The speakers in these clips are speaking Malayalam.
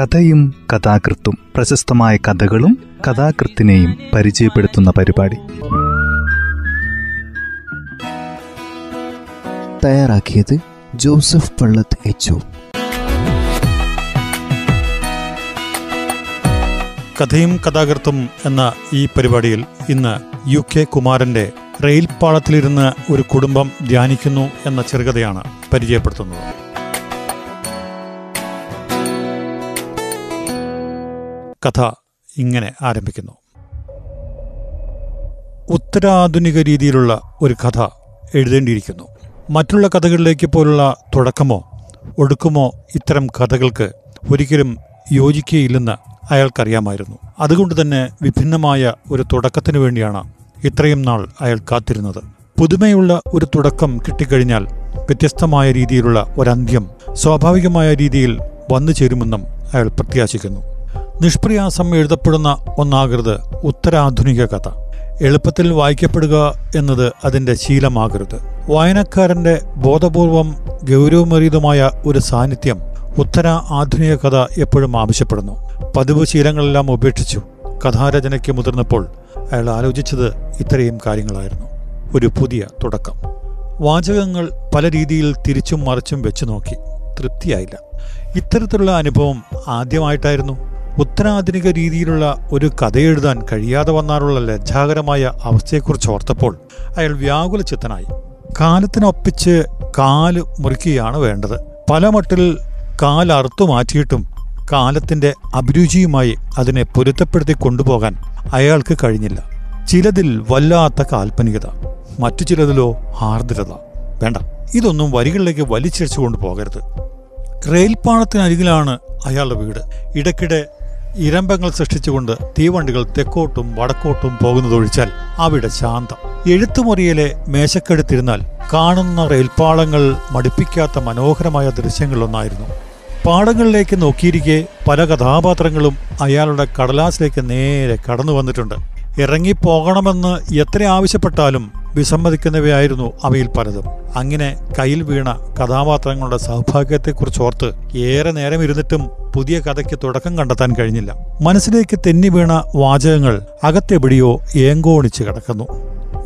കഥയും കഥാകൃത്തും പ്രശസ്തമായ കഥകളും കഥാകൃത്തിനെയും പരിചയപ്പെടുത്തുന്ന പരിപാടി. തയ്യാറാക്കിയത് ജോസഫ് പള്ളത്ത് എച്ച് കഥയും കഥാകൃത്തും എന്ന ഈ പരിപാടിയിൽ ഇന്ന് യു കെ കുമാരന്റെ റെയിൽ പാളത്തിലിരുന്ന് ഒരു കുടുംബം ധ്യാനിക്കുന്നു എന്ന ചെറുകഥയാണ് പരിചയപ്പെടുത്തുന്നത്. കഥ ഇങ്ങനെ ആരംഭിക്കുന്നു. ഉത്തരാധുനിക രീതിയിലുള്ള ഒരു കഥ എഴുതേണ്ടിയിരിക്കുന്നു. മറ്റുള്ള കഥകളിലേക്ക് പോലുള്ള തുടക്കമോ ഒടുക്കുമോ ഇത്തരം കഥകൾക്ക് ഒരിക്കലും യോജിക്കുകയില്ലെന്ന് അയാൾക്കറിയാമായിരുന്നു. അതുകൊണ്ട് തന്നെ വിഭിന്നമായ ഒരു തുടക്കത്തിന് വേണ്ടിയാണ് ഇത്രയും നാൾ അയാൾ കാത്തിരുന്നത്. പുതുമയുള്ള ഒരു തുടക്കം കിട്ടിക്കഴിഞ്ഞാൽ വ്യത്യസ്തമായ രീതിയിലുള്ള ഒരന്ത്യം സ്വാഭാവികമായ രീതിയിൽ വന്നു ചേരുമെന്നും അയാൾ പ്രത്യാശിക്കുന്നു. നിഷ്പ്രയാസം എഴുതപ്പെടുന്ന ഒന്നാകരുത്. ഉത്തരാധുനിക കഥ. എളുപ്പത്തിൽ വായിക്കപ്പെടുക എന്നത് അതിന്റെ ശീലമാകരുത്. വായനക്കാരന്റെ ബോധപൂർവം ഗൗരവമേറിയതുമായ ഒരു സാന്നിധ്യം ഉത്തര ആധുനിക കഥ എപ്പോഴും ആവശ്യപ്പെടുന്നു. പതിവ് ശീലങ്ങളെല്ലാം ഉപേക്ഷിച്ചു കഥാരചനയ്ക്ക് മുതിർന്നപ്പോൾ അയാൾ ആലോചിച്ചത് ഇത്രയും കാര്യങ്ങളായിരുന്നു. ഒരു പുതിയ തുടക്കം. വാചകങ്ങൾ പല രീതിയിൽ തിരിച്ചും മറിച്ചും വെച്ചു നോക്കി തൃപ്തിയായില്ല. ഇത്തരത്തിലുള്ള അനുഭവം ആദ്യമായിട്ടായിരുന്നു. ഉത്തരാധുനിക രീതിയിലുള്ള ഒരു കഥയെഴുതാൻ കഴിയാതെ വന്നാലുള്ള ലജ്ജാകരമായ അവസ്ഥയെക്കുറിച്ച് ഓർത്തപ്പോൾ അയാൾ വ്യാകുല ചിത്തനായി കാലത്തിനൊപ്പിച്ച് കാൽ മുറിക്കുകയാണ് വേണ്ടത്. പല മട്ടിൽ കാലറുത്തു മാറ്റിയിട്ടും കാലത്തിന്റെ അഭിരുചിയുമായി അതിനെ പൊരുത്തപ്പെടുത്തി കൊണ്ടുപോകാൻ അയാൾക്ക് കഴിഞ്ഞില്ല. ചിലതിൽ വല്ലാത്ത കാൽപ്പനികത മറ്റു ചിലതിലോ ആർദ്രത വേണ്ട ഇതൊന്നും വരികളിലേക്ക് വലിച്ചിഴച്ചു കൊണ്ടുപോകരുത്. റെയിൽപ്പാളത്തിനരികിലാണ് അയാളുടെ വീട്. ഇടയ്ക്കിടെ ഇരമ്പങ്ങൾ സൃഷ്ടിച്ചുകൊണ്ട് തീവണ്ടികൾ തെക്കോട്ടും വടക്കോട്ടും പോകുന്നതൊഴിച്ചാൽ അവിടെ ശാന്തം. എഴുത്തുമുറിയിലെ മേശക്കെടുത്തിരുന്നാൽ കാണുന്ന റെയിൽപാളങ്ങൾ മടുപ്പിക്കാത്ത മനോഹരമായ ദൃശ്യങ്ങളൊന്നായിരുന്നു. പാടങ്ങളിലേക്ക് നോക്കിയിരിക്കെ പല കഥാപാത്രങ്ങളും അയാളുടെ കടലാസിലേക്ക് നേരെ കടന്നു വന്നിട്ടുണ്ട് ഇറങ്ങിപ്പോകണമെന്ന് എത്ര ആവശ്യപ്പെട്ടാലും വിസമ്മതിക്കുന്നവയായിരുന്നു അവയിൽ പലതും. അങ്ങനെ കയ്യിൽ വീണ കഥാപാത്രങ്ങളുടെ സൗഭാഗ്യത്തെക്കുറിച്ച് ഓർത്ത് ഏറെ നേരം ഇരുന്നിട്ടും പുതിയ കഥയ്ക്ക് തുടക്കം കണ്ടെത്താൻ കഴിഞ്ഞില്ല. മനസ്സിലേക്ക് തെന്നി വീണ വാചകങ്ങൾ അകത്തെവിടെയോ ഏങ്കോണിച്ച് കിടക്കുന്നു.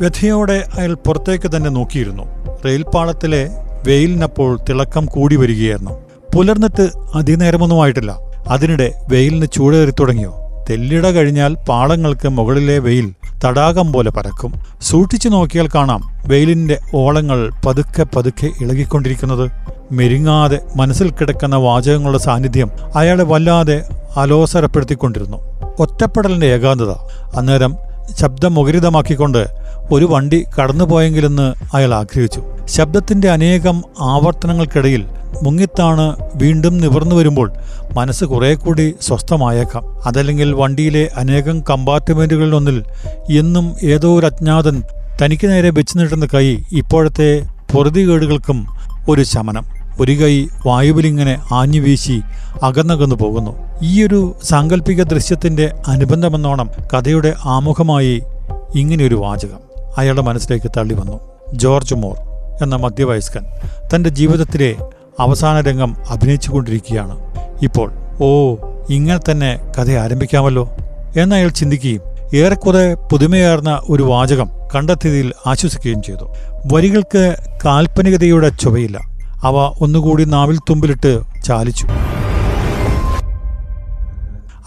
വ്യഥയോടെ അയാൾ പുറത്തേക്ക് തന്നെ നോക്കിയിരുന്നു. റെയിൽപാളത്തിലെ വെയിലിനപ്പോൾ തിളക്കം കൂടി വരികയായിരുന്നു. പുലർന്നിട്ട് അധിനേരമൊന്നുമായിട്ടില്ല അതിനിടെ വെയിലിന് ചൂടേറി തുടങ്ങിയോ തെല്ലിട കഴിഞ്ഞാൽ പാളങ്ങൾക്ക് മുകളിലെ വെയിൽ തടാകം പോലെ പരക്കും. സൂക്ഷിച്ചു നോക്കിയാൽ കാണാം വെയിലിന്റെ ഓളങ്ങൾ പതുക്കെ പതുക്കെ ഇളകിക്കൊണ്ടിരിക്കുന്നത്. മെരുങ്ങാതെ മനസ്സിൽ കിടക്കുന്ന വാചകങ്ങളുടെ സാന്നിധ്യം അയാളെ വല്ലാതെ അലോസരപ്പെടുത്തിക്കൊണ്ടിരുന്നു. ഒറ്റപ്പെടലിന്റെ ഏകാന്തത. അന്നേരം ശബ്ദമുഖരിതമാക്കിക്കൊണ്ട് ഒരു വണ്ടി കടന്നുപോയെങ്കിലെന്ന് അയാൾ ആഗ്രഹിച്ചു. ശബ്ദത്തിന്റെ അനേകം ആവർത്തനങ്ങൾക്കിടയിൽ മുങ്ങിത്താണ് വീണ്ടും നിവർന്നു വരുമ്പോൾ മനസ്സ് കുറെ കൂടി സ്വസ്ഥമായേക്കാം. അതല്ലെങ്കിൽ വണ്ടിയിലെ അനേകം കമ്പാർട്ട്മെന്റുകളിലൊന്നിൽ എന്നും ഏതോ ഒരു അജ്ഞാതൻ തനിക്ക് നേരെ വെച്ചു നീട്ടുന്ന കൈ ഇപ്പോഴത്തെ പൊറുതികേടുകൾക്കും ഒരു ശമനം. ഒരു കൈ വായുവിലിങ്ങനെ ആഞ്ഞു വീശി അകന്നകന്നു പോകുന്നു. ഈയൊരു സാങ്കല്പിക ദൃശ്യത്തിന്റെ അനുബന്ധമെന്നോണം കഥയുടെ ആമുഖമായി ഇങ്ങനെയൊരു വാചകം അയാളുടെ മനസ്സിലേക്ക് തള്ളി വന്നു. ജോർജ് മോർ എന്ന മധ്യവയസ്കൻ തന്റെ ജീവിതത്തിലെ അവസാന രംഗം അഭിനയിച്ചുകൊണ്ടിരിക്കുകയാണ്. ഇപ്പോൾ ഓ ഇങ്ങനെ തന്നെ കഥ ആരംഭിക്കാമല്ലോ? എന്നയാൾ ചിന്തിക്കുകയും ഏറെക്കുറെ പുതുമയാർന്ന ഒരു വാചകം കണ്ടെത്തിയതിൽ ആശ്വസിക്കുകയും ചെയ്തു. വരികൾക്ക് കാൽപ്പനികതയുടെ ചുവയില്ല അവ ഒന്നുകൂടി നാവിൽ തുമ്പിലിട്ട് ചാലിച്ചു.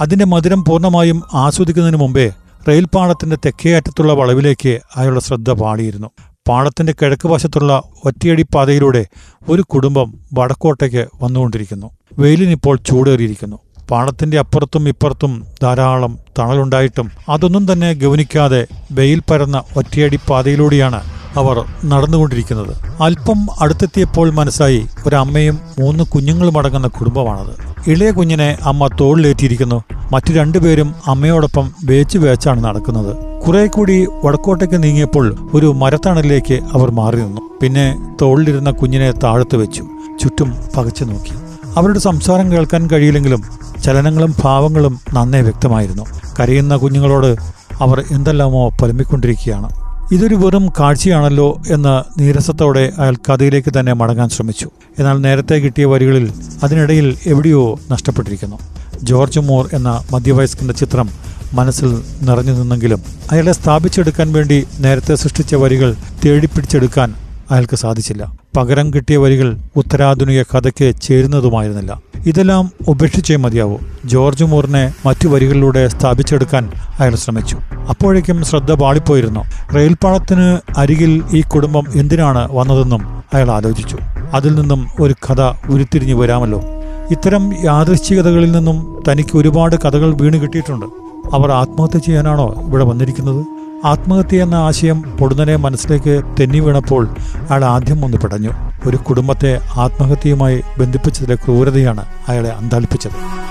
അതിന്റെ മധുരം പൂർണമായും ആസ്വദിക്കുന്നതിന് മുമ്പേ റെയിൽപാളത്തിന്റെ തെക്കേ അറ്റത്തുള്ള വളവിലേക്ക് അയാളുടെ ശ്രദ്ധ പാടിയിരുന്നു പാളത്തിന്റെ കിഴക്ക് വശത്തുള്ള ഒറ്റയടി പാതയിലൂടെ ഒരു കുടുംബം വടക്കോട്ടേക്ക് വന്നുകൊണ്ടിരിക്കുന്നു. വെയിലിനിപ്പോൾ ചൂടേറിയിരിക്കുന്നു. പാടത്തിന്റെ അപ്പുറത്തും ഇപ്പുറത്തും ധാരാളം തണലുണ്ടായിട്ടും അതൊന്നും തന്നെ ഗവനിക്കാതെ വെയിൽ പരന്ന ഒറ്റയടി പാതയിലൂടെയാണ് അവർ നടന്നുകൊണ്ടിരിക്കുന്നത്. അല്പം അടുത്തെത്തിയപ്പോൾ മനസ്സായി ഒരമ്മയും മൂന്ന് കുഞ്ഞുങ്ങളും അടങ്ങുന്ന കുടുംബമാണത്. ഇളയ കുഞ്ഞിനെ അമ്മ തോളിലേറ്റിയിരിക്കുന്നു. മറ്റു രണ്ടുപേരും അമ്മയോടൊപ്പം വേച്ചു വേച്ചാണ് നടക്കുന്നത്. കുറെ കൂടി വടക്കോട്ടേക്ക് നീങ്ങിയപ്പോൾ ഒരു മരത്തണലിലേക്ക് അവർ മാറി നിന്നു. പിന്നെ തോളിലിരുന്ന കുഞ്ഞിനെ താഴത്ത് വെച്ചു ചുറ്റും പകച്ചു നോക്കി. അവരുടെ സംസാരം കേൾക്കാൻ കഴിയില്ലെങ്കിലും ചലനങ്ങളും ഭാവങ്ങളും നന്നേ വ്യക്തമായിരുന്നു. കരയുന്ന കുഞ്ഞുങ്ങളോട് അവർ എന്തെല്ലാമോ പൊലമ്പിക്കൊണ്ടിരിക്കുകയാണ്. ഇതൊരു വെറും കാഴ്ചയാണല്ലോ എന്ന് നീരസത്തോടെ അയാൾ കഥയിലേക്ക് തന്നെ മടങ്ങാൻ ശ്രമിച്ചു. എന്നാൽ നേരത്തെ കിട്ടിയ വരികളിൽ അതിനിടയിൽ എവിടെയോ നഷ്ടപ്പെട്ടിരിക്കുന്നു. ജോർജ് മോർ എന്ന മധ്യവയസ്കന്റെ ചിത്രം മനസ്സിൽ നിറഞ്ഞു നിന്നെങ്കിലും അയാളെ സ്ഥാപിച്ചെടുക്കാൻ വേണ്ടി നേരത്തെ സൃഷ്ടിച്ച വരികൾ തേടിപ്പിടിച്ചെടുക്കാൻ അയാൾക്ക് സാധിച്ചില്ല. പകരം കിട്ടിയ വരികൾ ഉത്തരാധുനിക കഥയ്ക്ക് ചേരുന്നതുമായിരുന്നില്ല. ഇതെല്ലാം ഉപേക്ഷിച്ചേ മതിയാവൂ. ജോർജ് മൂറിനെ മറ്റു വരികളിലൂടെ സ്ഥാപിച്ചെടുക്കാൻ അയാൾ ശ്രമിച്ചു. അപ്പോഴേക്കും ശ്രദ്ധ പാളിപ്പോയിരുന്നു. റെയിൽപാളത്തിന് അരികിൽ ഈ കുടുംബം എന്തിനാണ് വന്നതെന്നും അയാൾ ആലോചിച്ചു. അതിൽ നിന്നും ഒരു കഥ ഉരുത്തിരിഞ്ഞു വരാമല്ലോ. ഇത്തരം യാദൃശ്ചികതകളിൽ നിന്നും തനിക്ക് ഒരുപാട് കഥകൾ വീണ് കിട്ടിയിട്ടുണ്ട്. അവർ ആത്മഹത്യ ചെയ്യാനാണോ ഇവിടെ വന്നിരിക്കുന്നത്? ആത്മഹത്യ എന്ന ആശയം പൊടുന്നനെ മനസ്സിലേക്ക് തെന്നി വീണപ്പോൾ അയാൾ ആദ്യം ഒന്ന് പിടഞ്ഞു. ഒരു കുടുംബത്തെ ആത്മഹത്യയുമായി ബന്ധിപ്പിച്ചതിലെ ക്രൂരതയാണ് അയാളെ അന്താളിപ്പിച്ചത്.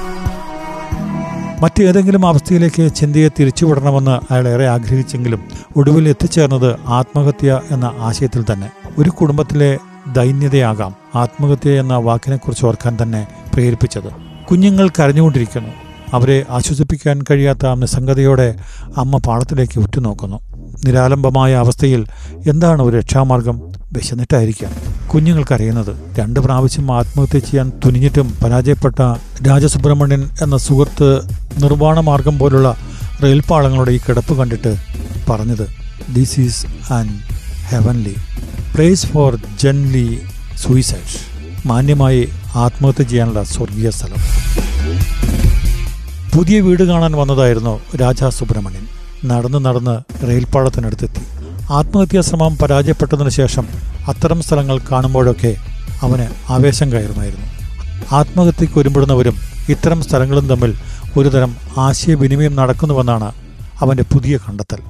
മറ്റേതെങ്കിലും അവസ്ഥയിലേക്ക് ചിന്തയെ തിരിച്ചുവിടണമെന്ന് അയാൾ ഏറെ ആഗ്രഹിച്ചെങ്കിലും ഒടുവിൽ എത്തിച്ചേർന്നത് ആത്മഹത്യ എന്ന ആശയത്തിൽ തന്നെ. ഒരു കുടുംബത്തിലെ ദൈന്യതയാകാം ആത്മഹത്യ എന്ന വാക്കിനെക്കുറിച്ച് ഓർക്കാൻ തന്നെ പ്രേരിപ്പിച്ചത്. കുഞ്ഞുങ്ങൾ കരഞ്ഞുകൊണ്ടിരിക്കുന്നു. അവരെ ആശ്വസിപ്പിക്കാൻ കഴിയാത്ത നിസ്സംഗതയോടെ അമ്മ പാളത്തിലേക്ക് ഉറ്റുനോക്കുന്നു. നിരാലംബമായ അവസ്ഥയിൽ എന്താണ് ഒരു രക്ഷാമാർഗം? വിശന്നിട്ടായിരിക്കാം. കുഞ്ഞുങ്ങൾക്കറിയുന്നത് രണ്ട് പ്രാവശ്യം ആത്മഹത്യ ചെയ്യാൻ തുനിഞ്ഞിട്ടും പരാജയപ്പെട്ട രാജസുബ്രഹ്മണ്യൻ എന്ന സുഹൃത്ത് നിർവാണ മാർഗം പോലുള്ള റെയിൽപാളങ്ങളുടെ ഈ കിടപ്പ് കണ്ടിട്ട് പറഞ്ഞത് this is an heavenly place for gently suicide മാന്യമായി ആത്മഹത്യ ചെയ്യാനുള്ള സ്വർഗീയ സ്ഥലം. പുതിയ വീട് കാണാൻ വന്നതായിരുന്നു രാജാ സുബ്രഹ്മണ്യൻ. നടന്ന് നടന്ന് റെയിൽപ്പാളത്തിനടുത്തെത്തി. ആത്മഹത്യാ ശ്രമം പരാജയപ്പെട്ടതിനു ശേഷം അത്തരം സ്ഥലങ്ങൾ കാണുമ്പോഴൊക്കെ അവന് ആവേശം കയറുമായിരുന്നു. ആത്മഹത്യക്ക് ഒരുമ്പെടുന്നവരും ഇത്തരം സ്ഥലങ്ങളും തമ്മിൽ ഒരുതരം ആശയവിനിമയം നടക്കുന്നുവെന്നാണ് അവന്റെ പുതിയ കണ്ടെത്തൽ.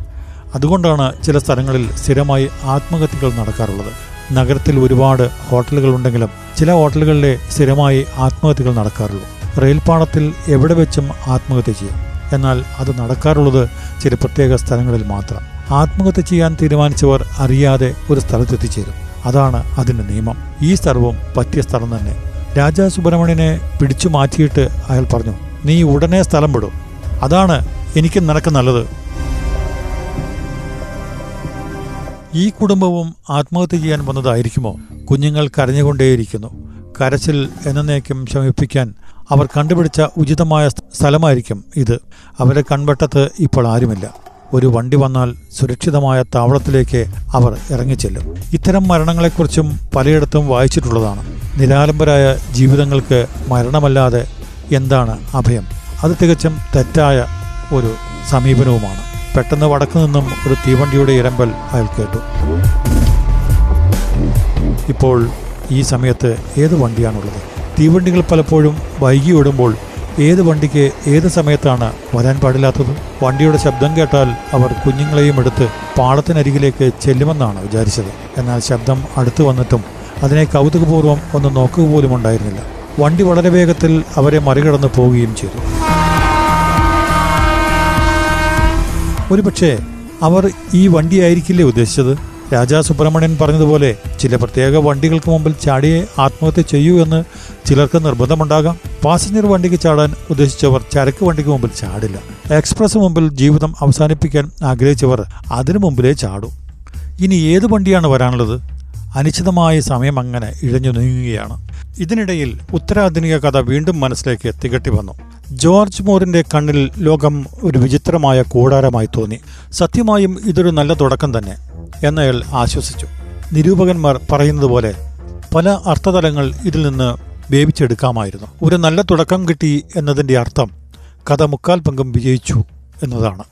അതുകൊണ്ടാണ് ചില സ്ഥലങ്ങളിൽ സ്ഥിരമായി ആത്മഹത്യകൾ നടക്കാറുള്ളത്. നഗരത്തിൽ ഒരുപാട് ഹോട്ടലുകളുണ്ടെങ്കിലും ചില ഹോട്ടലുകളിലെ സ്ഥിരമായി ആത്മഹത്യകൾ നടക്കാറുള്ളൂ. റെയിൽപാളത്തിൽ എവിടെ വെച്ചും ആത്മഹത്യ ചെയ്യാം. എന്നാൽ അത് നടക്കാറുള്ളത് ചില പ്രത്യേക സ്ഥലങ്ങളിൽ മാത്രം. ആത്മഹത്യ ചെയ്യാൻ തീരുമാനിച്ചവർ അറിയാതെ ഒരു സ്ഥലത്തെത്തിച്ചേരും. അതാണ് അതിന്റെ നിയമം. ഈ സ്ഥലവും പറ്റിയ സ്ഥലം തന്നെ. രാജാ സുബ്രഹ്മണ്യനെ പിടിച്ചു മാറ്റിയിട്ട് അയാൾ പറഞ്ഞു നീ ഉടനെ സ്ഥലം വിടും. അതാണ് എനിക്ക് നിനക്ക് നല്ലത്. ഈ കുടുംബവും ആത്മഹത്യ ചെയ്യാൻ വന്നതായിരിക്കുമോ? കുഞ്ഞുങ്ങൾ കരഞ്ഞുകൊണ്ടേയിരിക്കുന്നു. കരച്ചിൽ എന്നേക്കും ശമിപ്പിക്കാൻ അവർ കണ്ടുപിടിച്ച ഉചിതമായ സ്ഥലമായിരിക്കും ഇത്. അവരെ കൺവെട്ടത്ത് ഇപ്പോൾ ആരുമില്ല. ഒരു വണ്ടി വന്നാൽ സുരക്ഷിതമായ താവളത്തിലേക്ക് അവർ ഇറങ്ങിച്ചെല്ലും. ഇത്തരം മരണങ്ങളെക്കുറിച്ചും പലയിടത്തും വായിച്ചിട്ടുള്ളതാണ്. നിരാലംബരായ ജീവിതങ്ങൾക്ക് മരണമല്ലാതെ എന്താണ് അഭയം? അത് തികച്ചും തെറ്റായ ഒരു സമീപനവുമാണ്. പെട്ടെന്ന് വടക്കു നിന്നും ഒരു തീവണ്ടിയുടെ ഇരമ്പൽ അയാൾ കേട്ടു. ഇപ്പോൾ ഈ സമയത്ത് ഏത് വണ്ടിയാണുള്ളത്? തീവണ്ടികൾ പലപ്പോഴും വൈകി ഓടുമ്പോൾ ഏത് വണ്ടിക്ക് ഏത് സമയത്താണ് വരാൻ പാടില്ലാത്തത്? വണ്ടിയുടെ ശബ്ദം കേട്ടാൽ അവർ കുഞ്ഞുങ്ങളെയും എടുത്ത് പാടത്തിനരികിലേക്ക് ചെല്ലുമെന്നാണ് വിചാരിച്ചത്. എന്നാൽ ശബ്ദം അടുത്തു വന്നിട്ടും അതിനെ കൗതുകപൂർവം ഒന്ന് നോക്കുക പോലും ഉണ്ടായിരുന്നില്ല. വണ്ടി വളരെ വേഗത്തിൽ അവരെ മറികടന്ന് പോവുകയും ചെയ്തു. ഒരുപക്ഷെ അവർ ഈ വണ്ടിയായിരിക്കില്ലേ ഉദ്ദേശിച്ചത്? രാജാ സുബ്രഹ്മണ്യൻ പറഞ്ഞതുപോലെ ചില പ്രത്യേക വണ്ടികൾക്ക് മുമ്പിൽ ചാടിയെ ആത്മഹത്യ ചെയ്യൂ എന്ന് ചിലർക്ക് നിർബന്ധമുണ്ടാകാം. പാസഞ്ചർ വണ്ടിക്ക് ചാടാൻ ഉദ്ദേശിച്ചവർ ചരക്ക് വണ്ടിക്ക് മുമ്പിൽ ചാടില്ല. എക്സ്പ്രസ് മുമ്പിൽ ജീവിതം അവസാനിപ്പിക്കാൻ ആഗ്രഹിച്ചവർ അതിനു മുമ്പിലേ ചാടും. ഇനി ഏത് വണ്ടിയാണ് വരാനുള്ളത്? അനിശ്ചിതമായ സമയം അങ്ങനെ ഇഴഞ്ഞു നീങ്ങുകയാണ്. ഇതിനിടയിൽ ഉത്തരാധുനിക കഥ വീണ്ടും മനസ്സിലേക്ക് തികട്ടി വന്നു. ജോർജ് മോറിന്റെ കണ്ണിൽ ലോകം ഒരു വിചിത്രമായ കൂടാരമായി തോന്നി. സത്യമായും ഇതൊരു നല്ല തുടക്കം തന്നെ എന്നയാൾ ആശ്വസിച്ചു. നിരൂപകന്മാർ പറയുന്നത് പോലെ പല അർത്ഥതലങ്ങൾ ഇതിൽ നിന്ന് വേവിച്ചെടുക്കാമായിരുന്നു. ഒരു നല്ല തുടക്കം കിട്ടി എന്നതിന്റെ അർത്ഥം കഥ മുക്കാൽ പങ്കും വിജയിച്ചു എന്നതാണ്.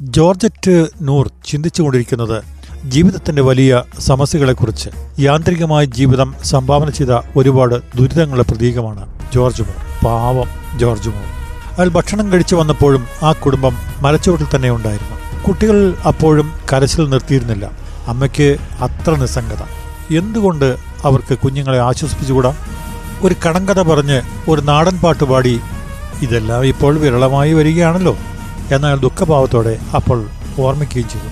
ജോർജറ്റ് നൂർ ചിന്തിച്ചുകൊണ്ടിരിക്കുന്നത് ജീവിതത്തിന്റെ വലിയ സമസ്യകളെക്കുറിച്ച്. യാന്ത്രികമായ ജീവിതം സംഭാവന ചെയ്ത ഒരുപാട് ദുരിതങ്ങളുടെ പ്രതീകമാണ് ജോർജ് മോർ. പാവം ജോർജ് മോൾ അയാൾ ഭക്ഷണം കഴിച്ചു വന്നപ്പോഴും ആ കുടുംബം മരച്ചുവട്ടിൽ തന്നെ ഉണ്ടായിരുന്നു. കുട്ടികൾ അപ്പോഴും കരച്ചിൽ നിർത്തിയിരുന്നില്ല. അമ്മയ്ക്ക് അത്ര നിസ്സംഗത. എന്തുകൊണ്ട് അവർക്ക് കുഞ്ഞുങ്ങളെ ആശ്വസിപ്പിച്ചുകൂടാ? ഒരു കടങ്കഥ പറഞ്ഞ് ഒരു നാടൻ പാട്ട് പാടി ഇതെല്ലാം ഇപ്പോൾ വിരളമായി വരികയാണല്ലോ എന്നാൽ ദുഃഖഭാവത്തോടെ അപ്പോൾ ഓർമ്മിക്കുകയും ചെയ്തു.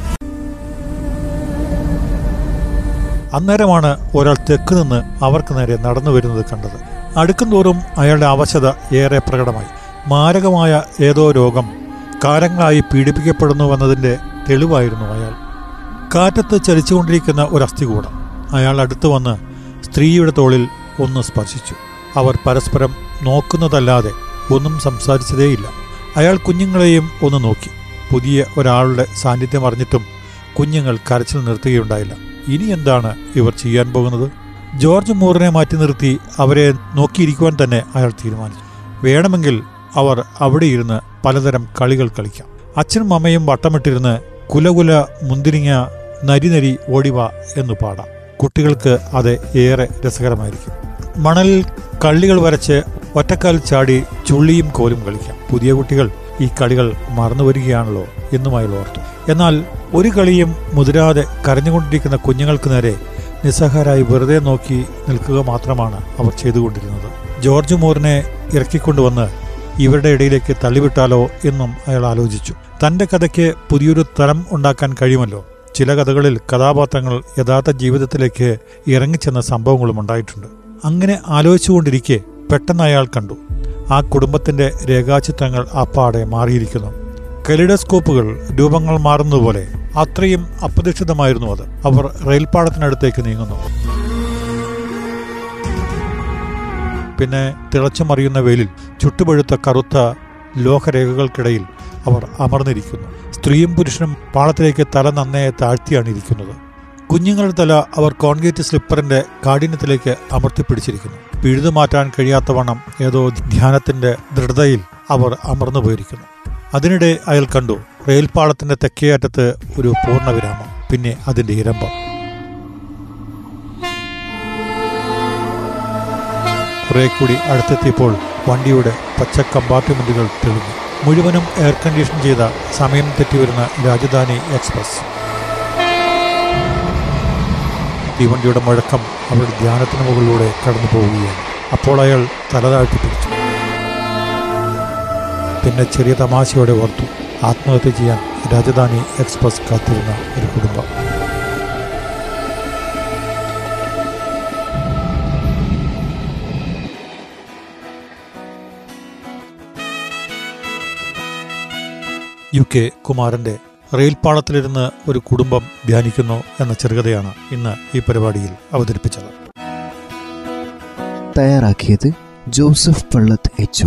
അന്നേരമാണ് ഒരാൾ തെക്ക് നിന്ന് അവർക്ക് നേരെ നടന്നു വരുന്നത് കണ്ടത്. അടുക്കുംതോറും അയാളുടെ അവശത ഏറെ പ്രകടമായി. മാരകമായ ഏതോ രോഗം കാലങ്ങളായി പീഡിപ്പിക്കപ്പെടുന്നുവെന്നതിന്റെ തെളിവായിരുന്നു അയാൾ. കാറ്റത്ത് ചലിച്ചുകൊണ്ടിരിക്കുന്ന ഒരു അസ്ഥികൂടം. അയാൾ അടുത്തു വന്ന് സ്ത്രീയുടെ തോളിൽ ഒന്ന് സ്പർശിച്ചു. അവർ പരസ്പരം നോക്കുന്നതല്ലാതെ ഒന്നും സംസാരിച്ചതേയില്ല. അയാൾ കുഞ്ഞുങ്ങളെയും ഒന്ന് നോക്കി. പുതിയ ഒരാളുടെ സാന്നിധ്യം അറിഞ്ഞിട്ടും കുഞ്ഞുങ്ങൾ കരച്ചിൽ നിർത്തുകയുണ്ടായില്ല. ഇനി എന്താണ് ഇവർ ചെയ്യാൻ പോകുന്നത്? ജോർജ് മൂറിനെ മാറ്റി നിർത്തി അവരെ നോക്കിയിരിക്കുവാൻ തന്നെ അയാൾ തീരുമാനിച്ചു. വേണമെങ്കിൽ അവർ അവിടെ ഇരുന്ന് പലതരം കളികൾ കളിക്കാം. അച്ഛനും അമ്മയും വട്ടമിട്ടിരുന്ന് കുലകുല മുന്തിരിങ്ങ നരിനരി ഓടിവ എന്ന് പാടാം. കുട്ടികൾക്ക് അത് ഏറെ രസകരമായിരിക്കും. മണലിൽ കള്ളികൾ വരച്ച് ഒറ്റക്കാൽ ചാടി ചുള്ളിയും കോലും കളിക്കാം. പുതിയ കുട്ടികൾ ഈ കളികൾ മറന്നു വരികയാണല്ലോ എന്നുമായി ഓർത്തു. എന്നാൽ ഒരു കളിയും മുതിരാതെ കരഞ്ഞുകൊണ്ടിരിക്കുന്ന കുഞ്ഞുങ്ങൾക്ക് നേരെ നിസ്സഹാരായി വെറുതെ നോക്കി നിൽക്കുക മാത്രമാണ് അവർ ചെയ്തുകൊണ്ടിരുന്നത്. ജോർജ് മൂറിനെ ഇറക്കിക്കൊണ്ടുവന്ന് ഇവരുടെ ഇടയിലേക്ക് തള്ളിവിട്ടാലോ എന്നും അയാൾ ആലോചിച്ചു. തന്റെ കഥയ്ക്ക് പുതിയൊരു തലം ഉണ്ടാക്കാൻ കഴിയുമല്ലോ. ചില കഥകളിൽ കഥാപാത്രങ്ങൾ യഥാർത്ഥ ജീവിതത്തിലേക്ക് ഇറങ്ങിച്ചെന്ന സംഭവങ്ങളും ഉണ്ടായിട്ടുണ്ട്. അങ്ങനെ ആലോചിച്ചുകൊണ്ടിരിക്കെ പെട്ടെന്ന് അയാൾ കണ്ടു. ആ കുടുംബത്തിന്റെ രേഖാചിത്രങ്ങൾ അപ്പാടെ മാറിയിരിക്കുന്നു. കലിഡസ്കോപ്പുകൾ രൂപങ്ങൾ മാറുന്നതുപോലെ അത്രയും അപ്രതീക്ഷിതമായിരുന്നു അത്. അവർ റെയിൽപാളത്തിനടുത്തേക്ക് നീങ്ങുന്നു. പിന്നെ തിളച്ചു മറിയുന്ന വെയിലിൽ ചുട്ടുപഴുത്ത കറുത്ത ലോഹരേഖകൾക്കിടയിൽ അവർ അമർന്നിരിക്കുന്നു. സ്ത്രീയും പുരുഷനും പാളത്തിലേക്ക് തല നന്നേ താഴ്ത്തിയാണ് ഇരിക്കുന്നത് കുഞ്ഞുങ്ങളുടെ തല അവർ കോൺക്രീറ്റ് സ്ലിപ്പറിന്റെ കാഠിന്യത്തിലേക്ക് അമർത്തിപ്പിടിച്ചിരിക്കുന്നു. പിഴുതു മാറ്റാൻ കഴിയാത്തവണ്ണം ഏതോ ധ്യാനത്തിന്റെ ദൃഢതയിൽ അവർ അമർന്നു പോയിരിക്കുന്നു അതിനിടെ അയാൾ കണ്ടു റെയിൽപാളത്തിന്റെ തെക്കേയറ്റത്ത് ഒരു പൂർണവിരാമം പിന്നെ അതിന്റെ ഇരമ്പം. കുറെ കൂടി അടുത്തെത്തിയപ്പോൾ വണ്ടിയുടെ പച്ച കമ്പാർട്ട്മെന്റുകൾ തെളിഞ്ഞു. മുഴുവനും എയർ കണ്ടീഷൻ ചെയ്ത സമയം തെറ്റിവരുന്ന രാജധാനി എക്സ്പ്രസ്. തീവണ്ടിയുടെ മുഴക്കം അവരുടെ ധ്യാനത്തിന് മുകളിലൂടെ കടന്നു പോവുകയാണ്. അപ്പോൾ അയാൾ തലതാഴ്ത്തി പിടിച്ചു. പിന്നെ ചെറിയ തമാശയോടെ ഓർത്തു. ആത്മഹത്യ ചെയ്യാൻ രാജധാനി എക്സ്പ്രസ് കാത്തിരുന്ന ഒരു കുടുംബം. യു കെ കുമാരന്റെ റെയിൽപ്പാളത്തിലിരുന്ന് ഒരു കുടുംബം ധ്യാനിക്കുന്നു എന്ന ചെറുകഥയാണ് ഇന്ന് ഈ പരിപാടിയിൽ അവതരിപ്പിച്ചത്. തയ്യാറാക്കിയത് ജോസഫ് പള്ളത്ത് എച്ച്